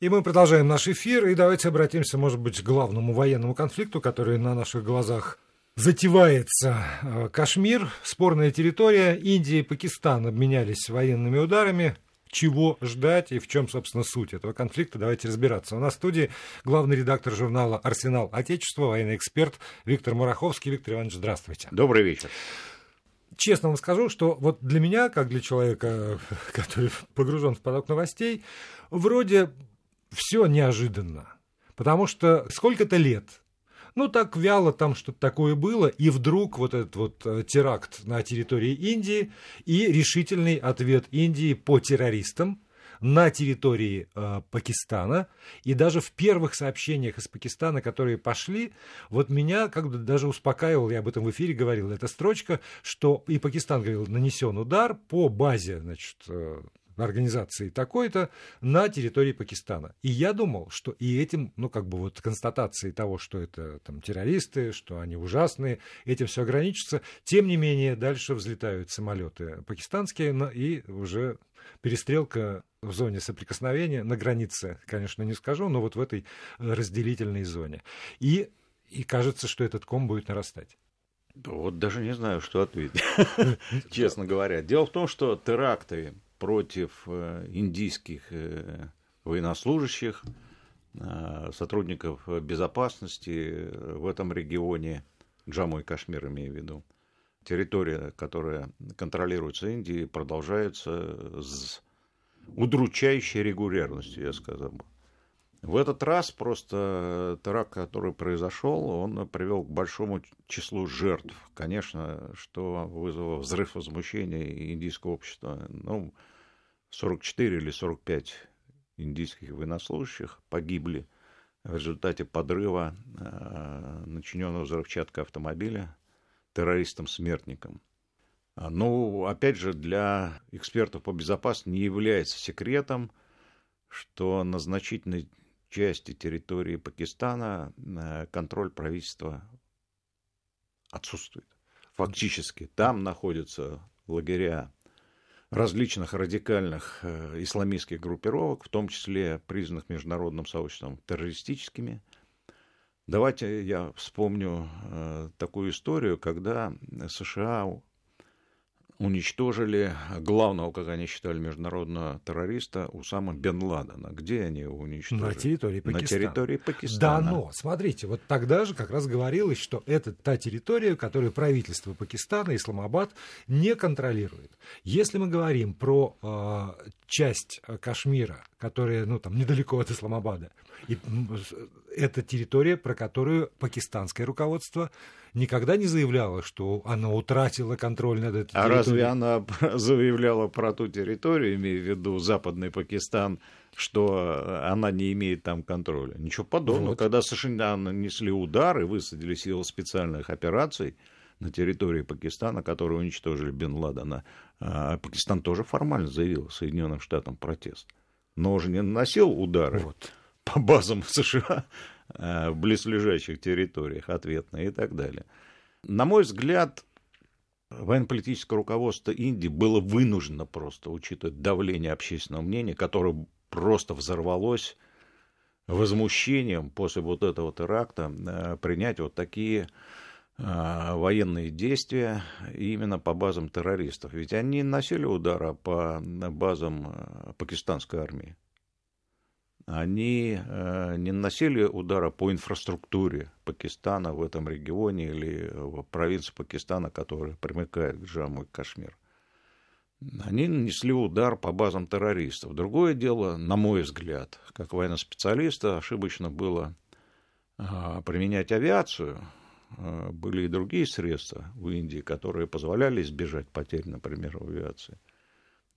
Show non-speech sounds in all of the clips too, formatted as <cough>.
И мы продолжаем наш эфир, и давайте обратимся, может быть, к главному военному конфликту, который на наших глазах затевается. Э, Кашмир, спорная территория, Индия и Пакистан обменялись военными ударами. Чего ждать и в чем, собственно, суть этого конфликта? Давайте разбираться. У нас в студии главный редактор журнала «Арсенал Отечества», военный эксперт Виктор Мураховский. Виктор Иванович, здравствуйте. Добрый вечер честно вам скажу, что вот для меня, как для человека, <laughs> который погружен в поток новостей, вроде все неожиданно. Потому что сколько-то лет ну, так вяло там что-то такое было, и вдруг вот этот вот э, теракт на территории Индии и решительный ответ Индии по террористам на территории э, Пакистана. И даже в первых сообщениях из Пакистана, которые пошли, вот меня как бы даже успокаивал, я об этом в эфире говорил, эта строчка, что и Пакистан говорил, нанесен удар по базе, значит, э, организации такой-то на территории Пакистана. И я думал, что и этим, ну, как бы вот констатацией того, что это там террористы, что они ужасные, этим все ограничится. Тем не менее, дальше взлетают самолеты пакистанские, и уже перестрелка в зоне соприкосновения, на границе, конечно, не скажу, но вот в этой разделительной зоне. И, и кажется, что этот ком будет нарастать. Вот даже не знаю, что ответить, <laughs> честно говоря. Дело в том, что теракты против э, индийских э, военнослужащих, э, сотрудников безопасности в этом регионе, Джамму и Кашмир имею в виду, территория, которая контролируется Индией, продолжается с удручающей регулярностью, я сказал бы. В этот раз просто теракт, который произошел, он привел к большому числу жертв. Конечно, что вызвало взрыв возмущения индийского общества. Ну, 44 или 45 индийских военнослужащих погибли в результате подрыва, э, начиненного взрывчаткой автомобиля террористом-смертником. Ну, опять же, для экспертов по безопасности не является секретом, что на значительной части территории Пакистана э, контроль правительства отсутствует. Фактически там находятся лагеря различных радикальных э, исламистских группировок, в том числе признанных международным сообществом террористическими. Давайте я вспомню э, такую историю, когда США уничтожили главного, как они считали, международного террориста Усама бен Ладена. Где они его уничтожили? На территории Пакистана. На территории Пакистана. Да, но, смотрите, вот тогда же как раз говорилось, что это та территория, которую правительство Пакистана, Исламабад, не контролирует. Если мы говорим про э, часть Кашмира, которая, ну, там, недалеко от Исламабада, и, это территория, про которую пакистанское руководство никогда не заявляло, что она утратила контроль над этой территорией. А разве она <laughs> заявляла про ту территорию, имея в виду Западный Пакистан, что она не имеет там контроля? Ничего подобного. Вот. Когда США нанесли удар и высадили силы специальных операций, на территории Пакистана, которые уничтожили Бен Ладена, а Пакистан тоже формально заявил Соединенным Штатам протест. Но уже не наносил удары. Вот <laughs> по базам США э, в близлежащих территориях ответные и так далее. На мой взгляд, военно-политическое руководство Индии было вынуждено просто, учитывая давление общественного мнения, которое просто взорвалось возмущением после вот этого теракта, э, принять вот такие э, военные действия именно по базам террористов. Ведь они носили удары по базам пакистанской армии они э, не наносили удара по инфраструктуре Пакистана в этом регионе или в провинции Пакистана, которая примыкает к Джамму и Кашмир. Они нанесли удар по базам террористов. Другое дело, на мой взгляд, как военного специалиста, ошибочно было а, применять авиацию. А, были и другие средства в Индии, которые позволяли избежать потерь, например, в авиации.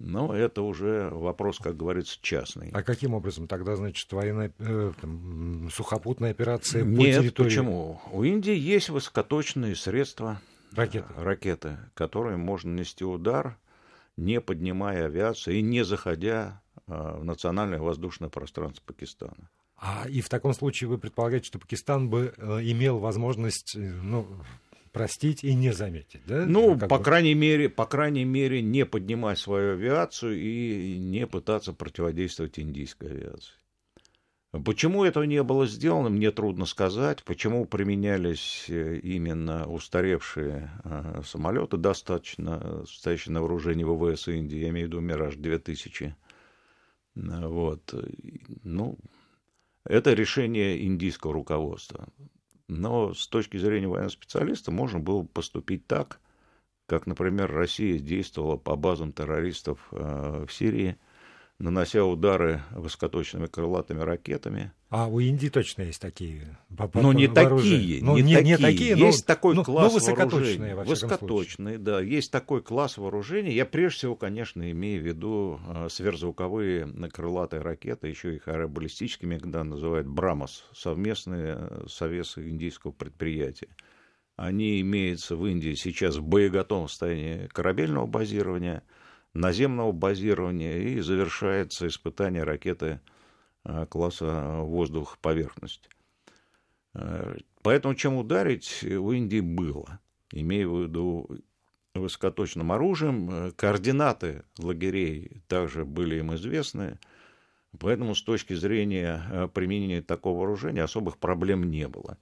Но это уже вопрос, как говорится, частный. А каким образом тогда, значит, военная э, там, сухопутная операция по Нет, территории? почему? У Индии есть высокоточные средства. Ракеты. Ракеты, которые можно нести удар, не поднимая авиацию и не заходя э, в национальное воздушное пространство Пакистана. А и в таком случае вы предполагаете, что Пакистан бы э, имел возможность э, ну, простить и не заметить, да? Ну, как по бы... крайней мере, по крайней мере, не поднимать свою авиацию и не пытаться противодействовать индийской авиации. Почему этого не было сделано, мне трудно сказать. Почему применялись э, именно устаревшие э, самолеты, достаточно стоящие на вооружении ВВС Индии, я имею в виду «Мираж-2000». Вот. Ну, это решение индийского руководства. Но с точки зрения военного специалиста можно было поступить так, как, например, Россия действовала по базам террористов э, в Сирии – нанося удары высокоточными крылатыми ракетами. А у Индии точно есть такие Но не такие, ну, не, не, такие. не такие. Есть но, такой но, класс но высокоточные, вооружений. Высокоточные, да. Есть такой класс вооружений. Я прежде всего, конечно, имею в виду э, сверхзвуковые крылатые ракеты, еще их аэробаллистическими, когда называют Брамос, совместные э, советско индийского предприятия. Они имеются в Индии сейчас в боеготовом состоянии корабельного базирования – наземного базирования и завершается испытание ракеты э, класса воздух-поверхность. Э, поэтому чем ударить в Индии было, имея в виду высокоточным оружием. Координаты лагерей также были им известны, поэтому с точки зрения применения такого вооружения особых проблем не было.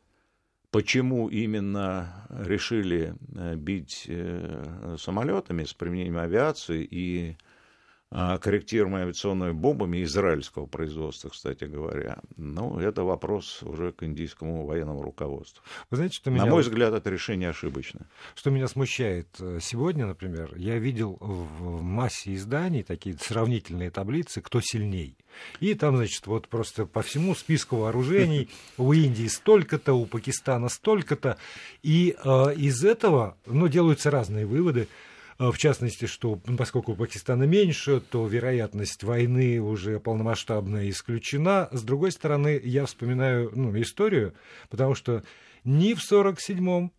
Почему именно решили э, бить э, самолетами с применением авиации и а, корректируемыми авиационными бомбами израильского производства, кстати говоря. Ну, это вопрос уже к индийскому военному руководству. Вы знаете, что меня... На мой взгляд, это решение ошибочное. Что меня смущает э, сегодня, например, я видел в массе изданий такие сравнительные таблицы, кто сильней. И там, значит, вот просто по всему списку вооружений <laughs> у Индии столько-то, у Пакистана столько-то. И э, из этого, ну, делаются разные выводы. А, в частности, что поскольку у Пакистана меньше, то вероятность войны уже полномасштабная исключена. С другой стороны, я вспоминаю ну, историю, потому что ни в 47-м,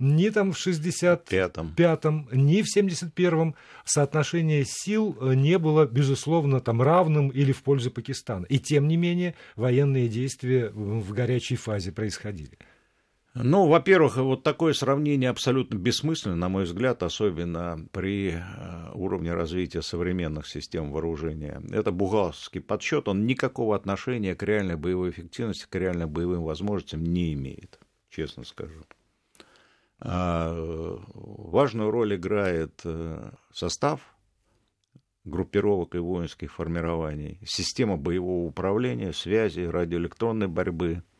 ни там в 65-м, ни в 71-м соотношение сил э, не было, безусловно, там равным или в пользу Пакистана. И тем не менее военные действия в горячей фазе происходили. Ну, во-первых, вот такое сравнение абсолютно бессмысленно, на мой взгляд, особенно при э, уровне развития современных систем вооружения. Это бухгалтерский подсчет, он никакого отношения к реальной боевой эффективности, к реальным боевым возможностям не имеет, честно скажу. А, важную роль играет э, состав группировок и воинских формирований, система боевого управления, связи, радиоэлектронной борьбы –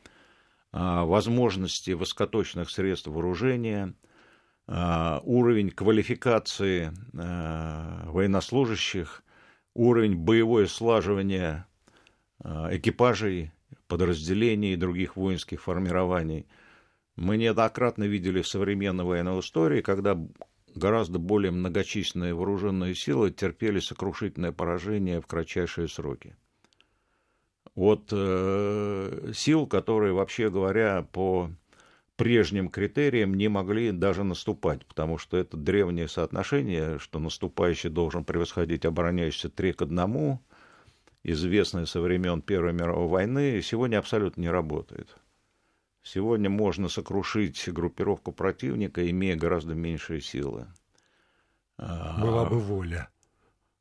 а, возможности высокоточных средств вооружения, а, уровень квалификации военнослужащих, уровень боевое слаживания экипажей, подразделений и других воинских формирований. Мы неоднократно видели в современной военной истории, когда гораздо более многочисленные вооруженные силы терпели сокрушительное поражение в кратчайшие сроки от э, сил, которые, вообще говоря, по прежним критериям не могли даже наступать, потому что это древнее соотношение, что наступающий должен превосходить обороняющийся три к одному, известное со времен Первой мировой войны, сегодня абсолютно не работает. Сегодня можно сокрушить группировку противника, имея гораздо меньшие силы. Была бы воля.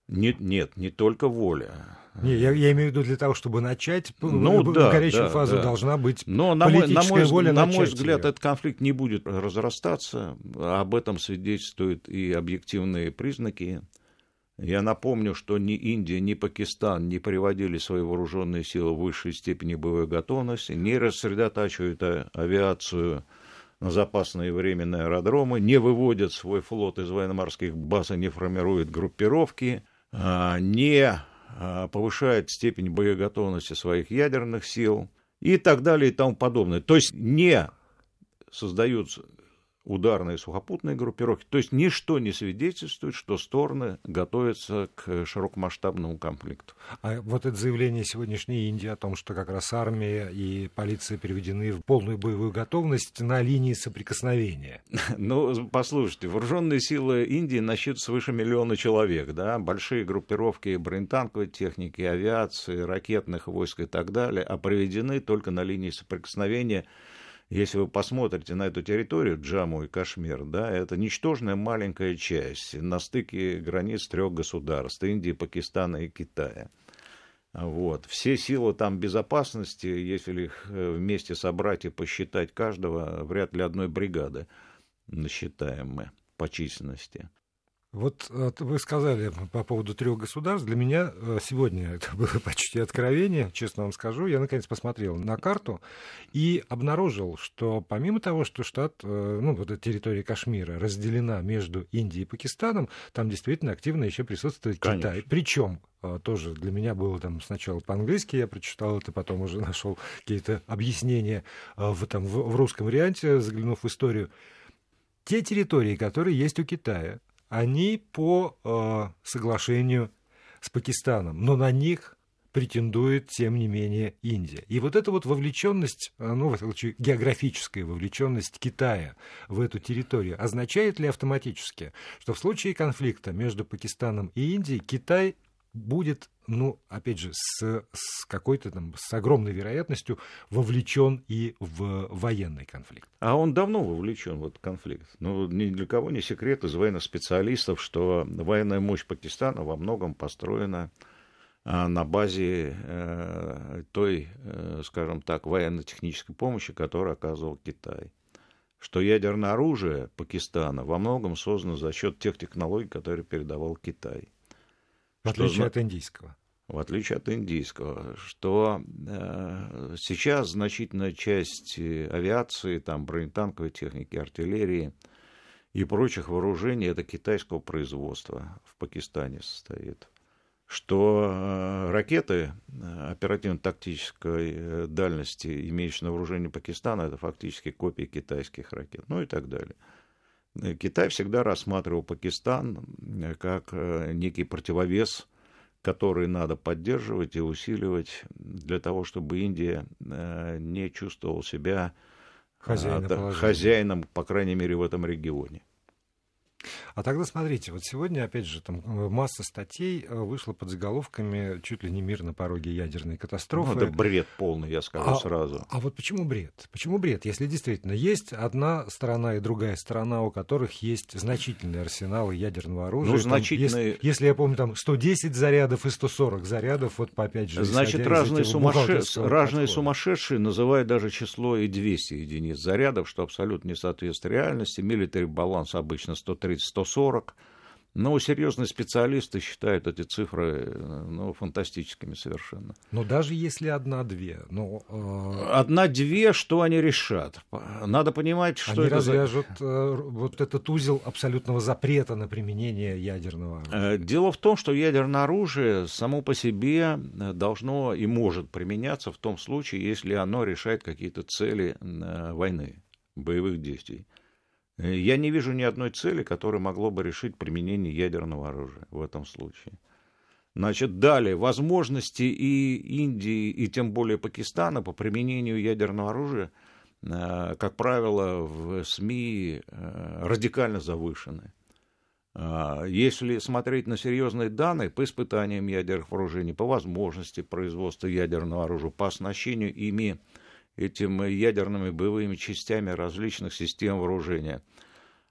Нет, нет, не только воля. Не, я, я имею в виду для того, чтобы начать ну, да, горячую да, фазу, да. должна быть Но, на мой, на мой, воля на мой взгляд, ее. этот конфликт не будет разрастаться. Об этом свидетельствуют и объективные признаки. Я напомню, что ни Индия, ни Пакистан не приводили свои вооруженные силы в высшей степени боевой готовности, не рассредотачивают авиацию на запасные временные аэродромы, не выводят свой флот из военно-морских баз и не формируют группировки, а, не а, повышает степень боеготовности своих ядерных сил и так далее и тому подобное. То есть не создаются ударные сухопутные группировки. То есть ничто не свидетельствует, что стороны готовятся к широкомасштабному конфликту. А вот это заявление сегодняшней Индии о том, что как раз армия и полиция переведены в полную боевую готовность на линии соприкосновения. <laughs> Ну, послушайте, вооруженные силы Индии насчитывают свыше миллиона человек, да, большие группировки бронетанковой техники, авиации, ракетных войск и так далее, а приведены только на линии соприкосновения если вы посмотрите на эту территорию, Джаму и Кашмир, да, это ничтожная маленькая часть на стыке границ трех государств, Индии, Пакистана и Китая. Вот. Все силы там безопасности, если их э, вместе собрать и посчитать каждого, вряд ли одной бригады насчитаем мы по численности. Вот вы сказали по поводу трех государств. Для меня э, сегодня <laughs> это было почти откровение, честно вам скажу. Я наконец посмотрел на карту и обнаружил, что помимо того, что штат, э, ну вот эта территория Кашмира разделена между Индией и Пакистаном, там действительно активно еще присутствует Конечно. Китай. Причем э, тоже для меня было там сначала по-английски, я прочитал это, потом уже <laughs> нашел какие-то объяснения в, там, в, в русском варианте, заглянув в историю. Те территории, которые есть у Китая, они по э, соглашению с Пакистаном, но на них претендует, тем не менее, Индия. И вот эта вот вовлеченность, э, ну, в этом случае, географическая вовлеченность Китая в эту территорию, означает ли автоматически, что в случае конфликта между Пакистаном и Индией Китай будет, ну, опять же, с, с какой-то там, с огромной вероятностью вовлечен и в военный конфликт. А он давно вовлечен в этот конфликт. Ну, ни для кого не секрет из военных специалистов, что военная мощь Пакистана во многом построена а, на базе э, той, э, скажем так, военно-технической помощи, которую оказывал Китай что ядерное оружие Пакистана во многом создано за счет тех технологий, которые передавал Китай. В отличие что, от индийского. В отличие от индийского, что э, сейчас значительная часть э, авиации, там, бронетанковой техники, артиллерии и прочих вооружений это китайского производства в Пакистане состоит. Что э, ракеты э, оперативно-тактической э, дальности, имеющие на вооружении Пакистана, это фактически копии китайских ракет, ну и так далее. Китай всегда рассматривал Пакистан э, как э, некий противовес, который надо поддерживать и усиливать для того, чтобы Индия э, не чувствовала себя хозяином, хозяином, по крайней мере, в этом регионе. А тогда смотрите, вот сегодня, опять же, там э, масса статей э, вышла под заголовками чуть ли не мир на пороге ядерной катастрофы. Ну, это бред полный, я скажу а, сразу. А вот почему бред? Почему бред? Если действительно есть одна сторона и другая сторона, у которых есть значительные арсеналы ядерного оружия. Ну, значительные... Есть, если я помню, там 110 зарядов и 140 зарядов, вот по опять же... Значит, разные, сумасшедш... разные сумасшедшие называют даже число и 200 единиц зарядов, что абсолютно не соответствует реальности. Милитарий баланс обычно 130 140. Но серьезные специалисты считают эти цифры ну, фантастическими совершенно. Но даже если одна-две, ну... Э... Одна-две, что они решат? Надо понимать, что они это... развяжут за... э, вот этот узел абсолютного запрета на применение ядерного оружия. Э, дело в том, что ядерное оружие само по себе э, должно и может применяться в том случае, если оно решает какие-то цели э, войны, боевых действий. Я не вижу ни одной цели, которая могло бы решить применение ядерного оружия в этом случае. Значит, далее, возможности и Индии, и тем более Пакистана по применению ядерного оружия, э, как правило, в СМИ э, радикально завышены. Если смотреть на серьезные данные по испытаниям ядерных вооружений, по возможности производства ядерного оружия, по оснащению ими этими ядерными боевыми частями различных систем вооружения,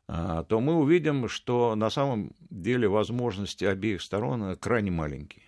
а, то мы увидим, что на самом деле возможности обеих сторон крайне маленькие.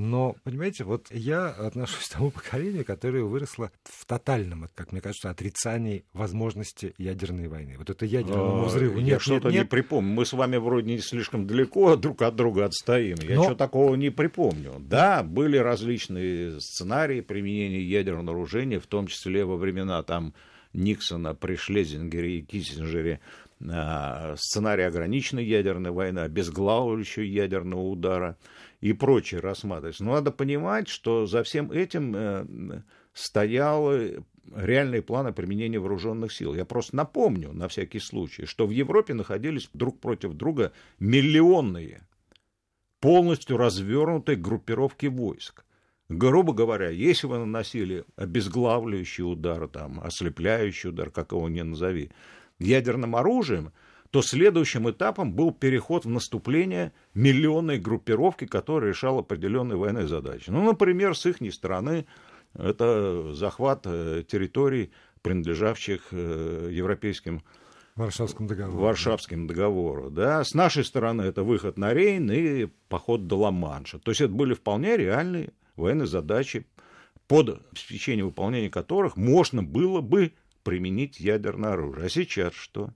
Но, понимаете, вот я отношусь к тому поколению, которое выросло в тотальном, как мне кажется, отрицании возможности ядерной войны. Вот это ядерному а, взрыву нет, Я что-то не припомню. Мы с вами вроде не слишком далеко друг от друга отстоим. Я Но... ничего такого не припомню. Да, были различные сценарии применения ядерного оружия, в том числе во времена там Никсона при Шлезингере и Киссинджере сценарий ограниченной ядерной войны, обезглавливающего ядерного удара и прочее рассматривать. Но надо понимать, что за всем этим э, стоял реальные планы применения вооруженных сил. Я просто напомню, на всякий случай, что в Европе находились друг против друга миллионные, полностью развернутые группировки войск. Грубо говоря, если вы наносили обезглавливающий удар, там, ослепляющий удар, как его ни назови, ядерным оружием, то следующим этапом был переход в наступление миллионной группировки, которая решала определенные военные задачи. Ну, например, с их стороны это захват э, территорий, принадлежащих э, европейским Варшавскому договору. Варшавским договору. Да. С нашей стороны это выход на Рейн и поход до Ла-Манша. То есть это были вполне реальные военные задачи, под обеспечение выполнения которых можно было бы применить ядерное оружие. А сейчас что?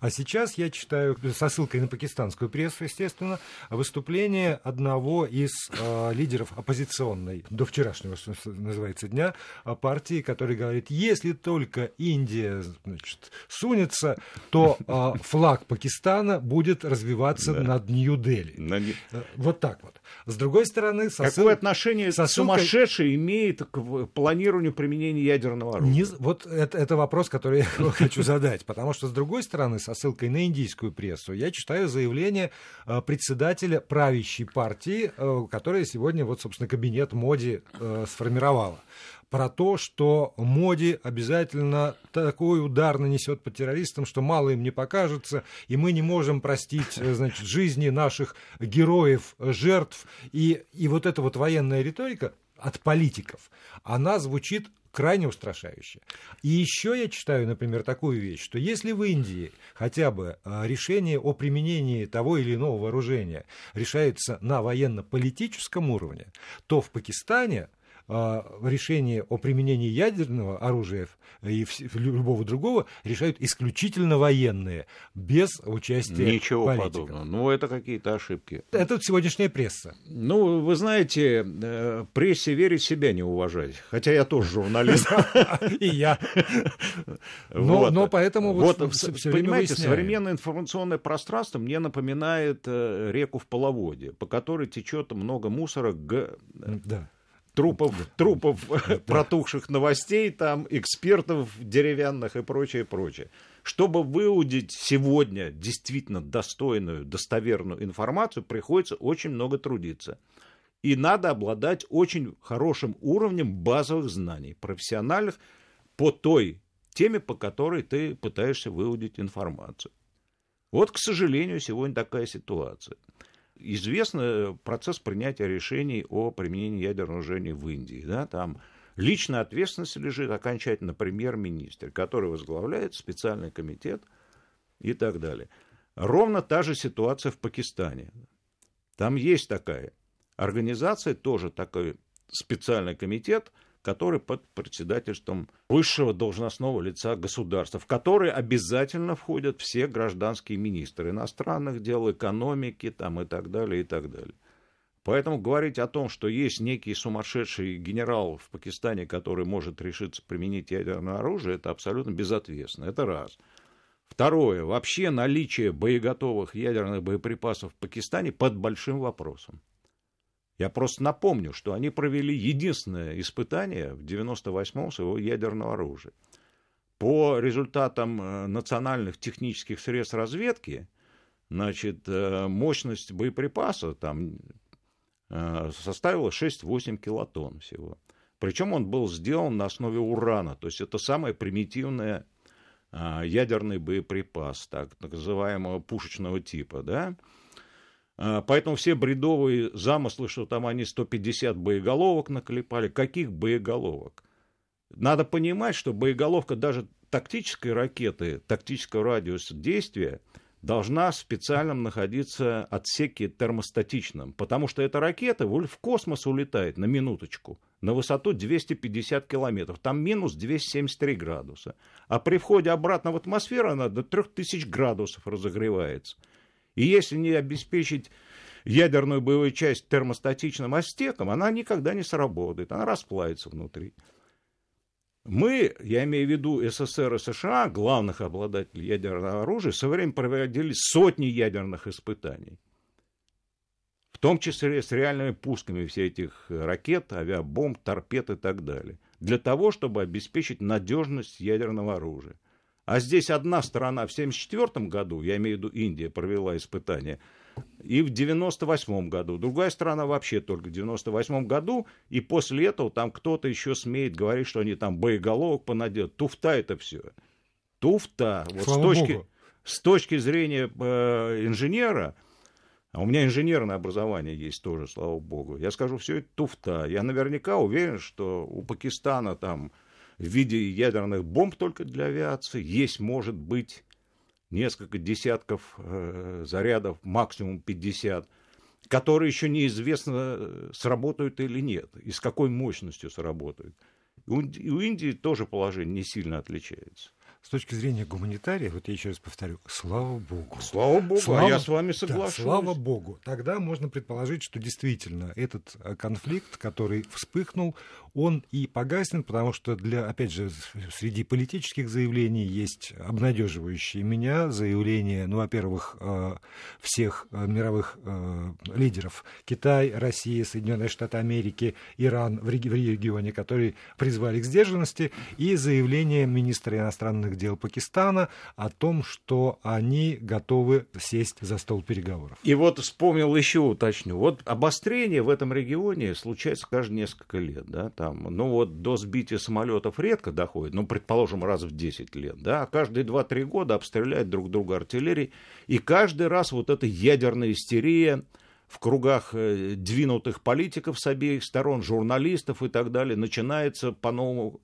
А сейчас я читаю со ссылкой на пакистанскую прессу, естественно, выступление одного из э, лидеров оппозиционной, до вчерашнего, что называется, дня, а, партии, который говорит, если только Индия значит, сунется, то э, флаг Пакистана будет развиваться да. над Нью-Дели. На... Э, вот так вот. С другой стороны... Со Какое отношение со ссылкой... сумасшедший имеет к планированию применения ядерного оружия? Не... Вот это, это вопрос, который я <laughs> хочу задать, потому что, с другой стороны, стороны, со ссылкой на индийскую прессу, я читаю заявление э, председателя правящей партии, э, которая сегодня, вот, собственно, кабинет Моди э, сформировала про то, что Моди обязательно такой удар нанесет по террористам, что мало им не покажется, и мы не можем простить значит, жизни наших героев, жертв. И, и вот эта вот военная риторика от политиков, она звучит крайне устрашающе. И еще я читаю, например, такую вещь, что если в Индии хотя бы а, решение о применении того или иного вооружения решается на военно-политическом уровне, то в Пакистане решение о применении ядерного оружия и любого другого решают исключительно военные, без участия Ничего политиков. подобного. Ну, это какие-то ошибки. Это сегодняшняя пресса. Ну, вы знаете, э, прессе верить себя не уважать. Хотя я тоже журналист. <laughs> И я. Но поэтому вот Понимаете, современное информационное пространство мне напоминает э, реку в половоде, по которой течет много мусора да трупов, трупов протухших новостей, там, экспертов деревянных и прочее, прочее. Чтобы выудить сегодня действительно достойную, достоверную информацию, приходится очень много трудиться. И надо обладать очень хорошим уровнем базовых знаний, профессиональных, по той теме, по которой ты пытаешься выудить информацию. Вот, к сожалению, сегодня такая ситуация. Известно процесс принятия решений о применении ядерного оружия в Индии. Да, там личная ответственность лежит окончательно премьер-министр, который возглавляет специальный комитет и так далее. Ровно та же ситуация в Пакистане. Там есть такая организация, тоже такой специальный комитет – который под председательством высшего должностного лица государства, в который обязательно входят все гражданские министры иностранных дел, экономики там, и так далее, и так далее. Поэтому говорить о том, что есть некий сумасшедший генерал в Пакистане, который может решиться применить ядерное оружие, это абсолютно безответственно. Это раз. Второе. Вообще наличие боеготовых ядерных боеприпасов в Пакистане под большим вопросом. Я просто напомню, что они провели единственное испытание в 98-м своего ядерного оружия. По результатам э, национальных технических средств разведки, значит, э, мощность боеприпаса там э, составила 6-8 килотонн всего. Причем он был сделан на основе урана, то есть это самый примитивный ядерный боеприпас, так называемого пушечного типа, да, поэтому все бредовые замыслы, что там они 150 боеголовок наклепали, каких боеголовок? Надо понимать, что боеголовка даже тактической ракеты, тактического радиуса действия, должна в специальном находиться отсеке термостатичном, потому что эта ракета в космос улетает на минуточку на высоту 250 километров, там минус 273 градуса, а при входе обратно в атмосферу она до 3000 градусов разогревается. И если не обеспечить ядерную боевую часть термостатичным астеком, она никогда не сработает, она расплавится внутри. Мы, я имею в виду СССР и США, главных обладателей ядерного оружия, со временем проводили сотни ядерных испытаний. В том числе с реальными пусками всех этих ракет, авиабомб, торпед и так далее. Для того, чтобы обеспечить надежность ядерного оружия. А здесь одна сторона в 1974 году, я имею в виду Индия, провела испытания, и в 98 году. Другая страна вообще только в 98 году, и после этого там кто-то еще смеет говорить, что они там боеголовок понадеют. Туфта это все. Туфта. Вот с точки, с точки зрения э, инженера, а у меня инженерное образование есть тоже, слава богу, я скажу, все это туфта. Я наверняка уверен, что у Пакистана там в виде ядерных бомб только для авиации. Есть, может быть, несколько десятков э, зарядов, максимум 50, которые еще неизвестно, сработают или нет, и с какой мощностью сработают. И у Индии тоже положение не сильно отличается с точки зрения гуманитария, вот я еще раз повторю, слава богу. Слава богу, слава, а я с вами соглашусь. Да, слава богу. Тогда можно предположить, что действительно этот э, конфликт, который вспыхнул, он и погаснет, потому что для, опять же, среди политических заявлений есть обнадеживающие меня заявления, ну, во-первых, э, всех э, мировых лидеров Китай, Россия, Соединенные Штаты Америки, Иран в регионе, которые призвали к сдержанности, и заявление министра иностранных дел Пакистана о том, что они готовы сесть за стол переговоров. И вот вспомнил еще, уточню, вот обострение в этом регионе случается каждые несколько лет, да, там, ну вот до сбития самолетов редко доходит, ну, предположим, раз в 10 лет, да, а каждые 2-3 года обстреляют друг друга артиллерией, и каждый раз вот эта ядерная истерия, в кругах э, двинутых политиков с обеих сторон, журналистов и так далее, начинается по-новому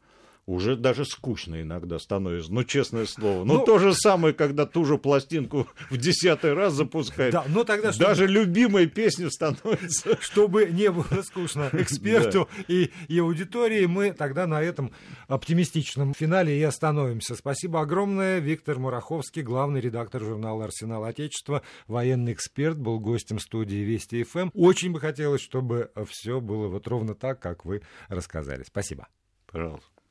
уже даже скучно иногда становится, ну, честное слово. Ну, ну то же самое, когда ту же пластинку <laughs> в десятый раз запускают. Да, но тогда... Чтобы... Даже любимой песни становится. <laughs> Чтобы не было скучно <laughs> эксперту и, и аудитории, мы тогда на этом оптимистичном финале и остановимся. Спасибо огромное. Виктор Мураховский, главный редактор журнала «Арсенал Отечества», военный эксперт, был гостем студии Вести ФМ. Очень бы хотелось, чтобы все было вот ровно так, как вы рассказали. Спасибо. Пожалуйста.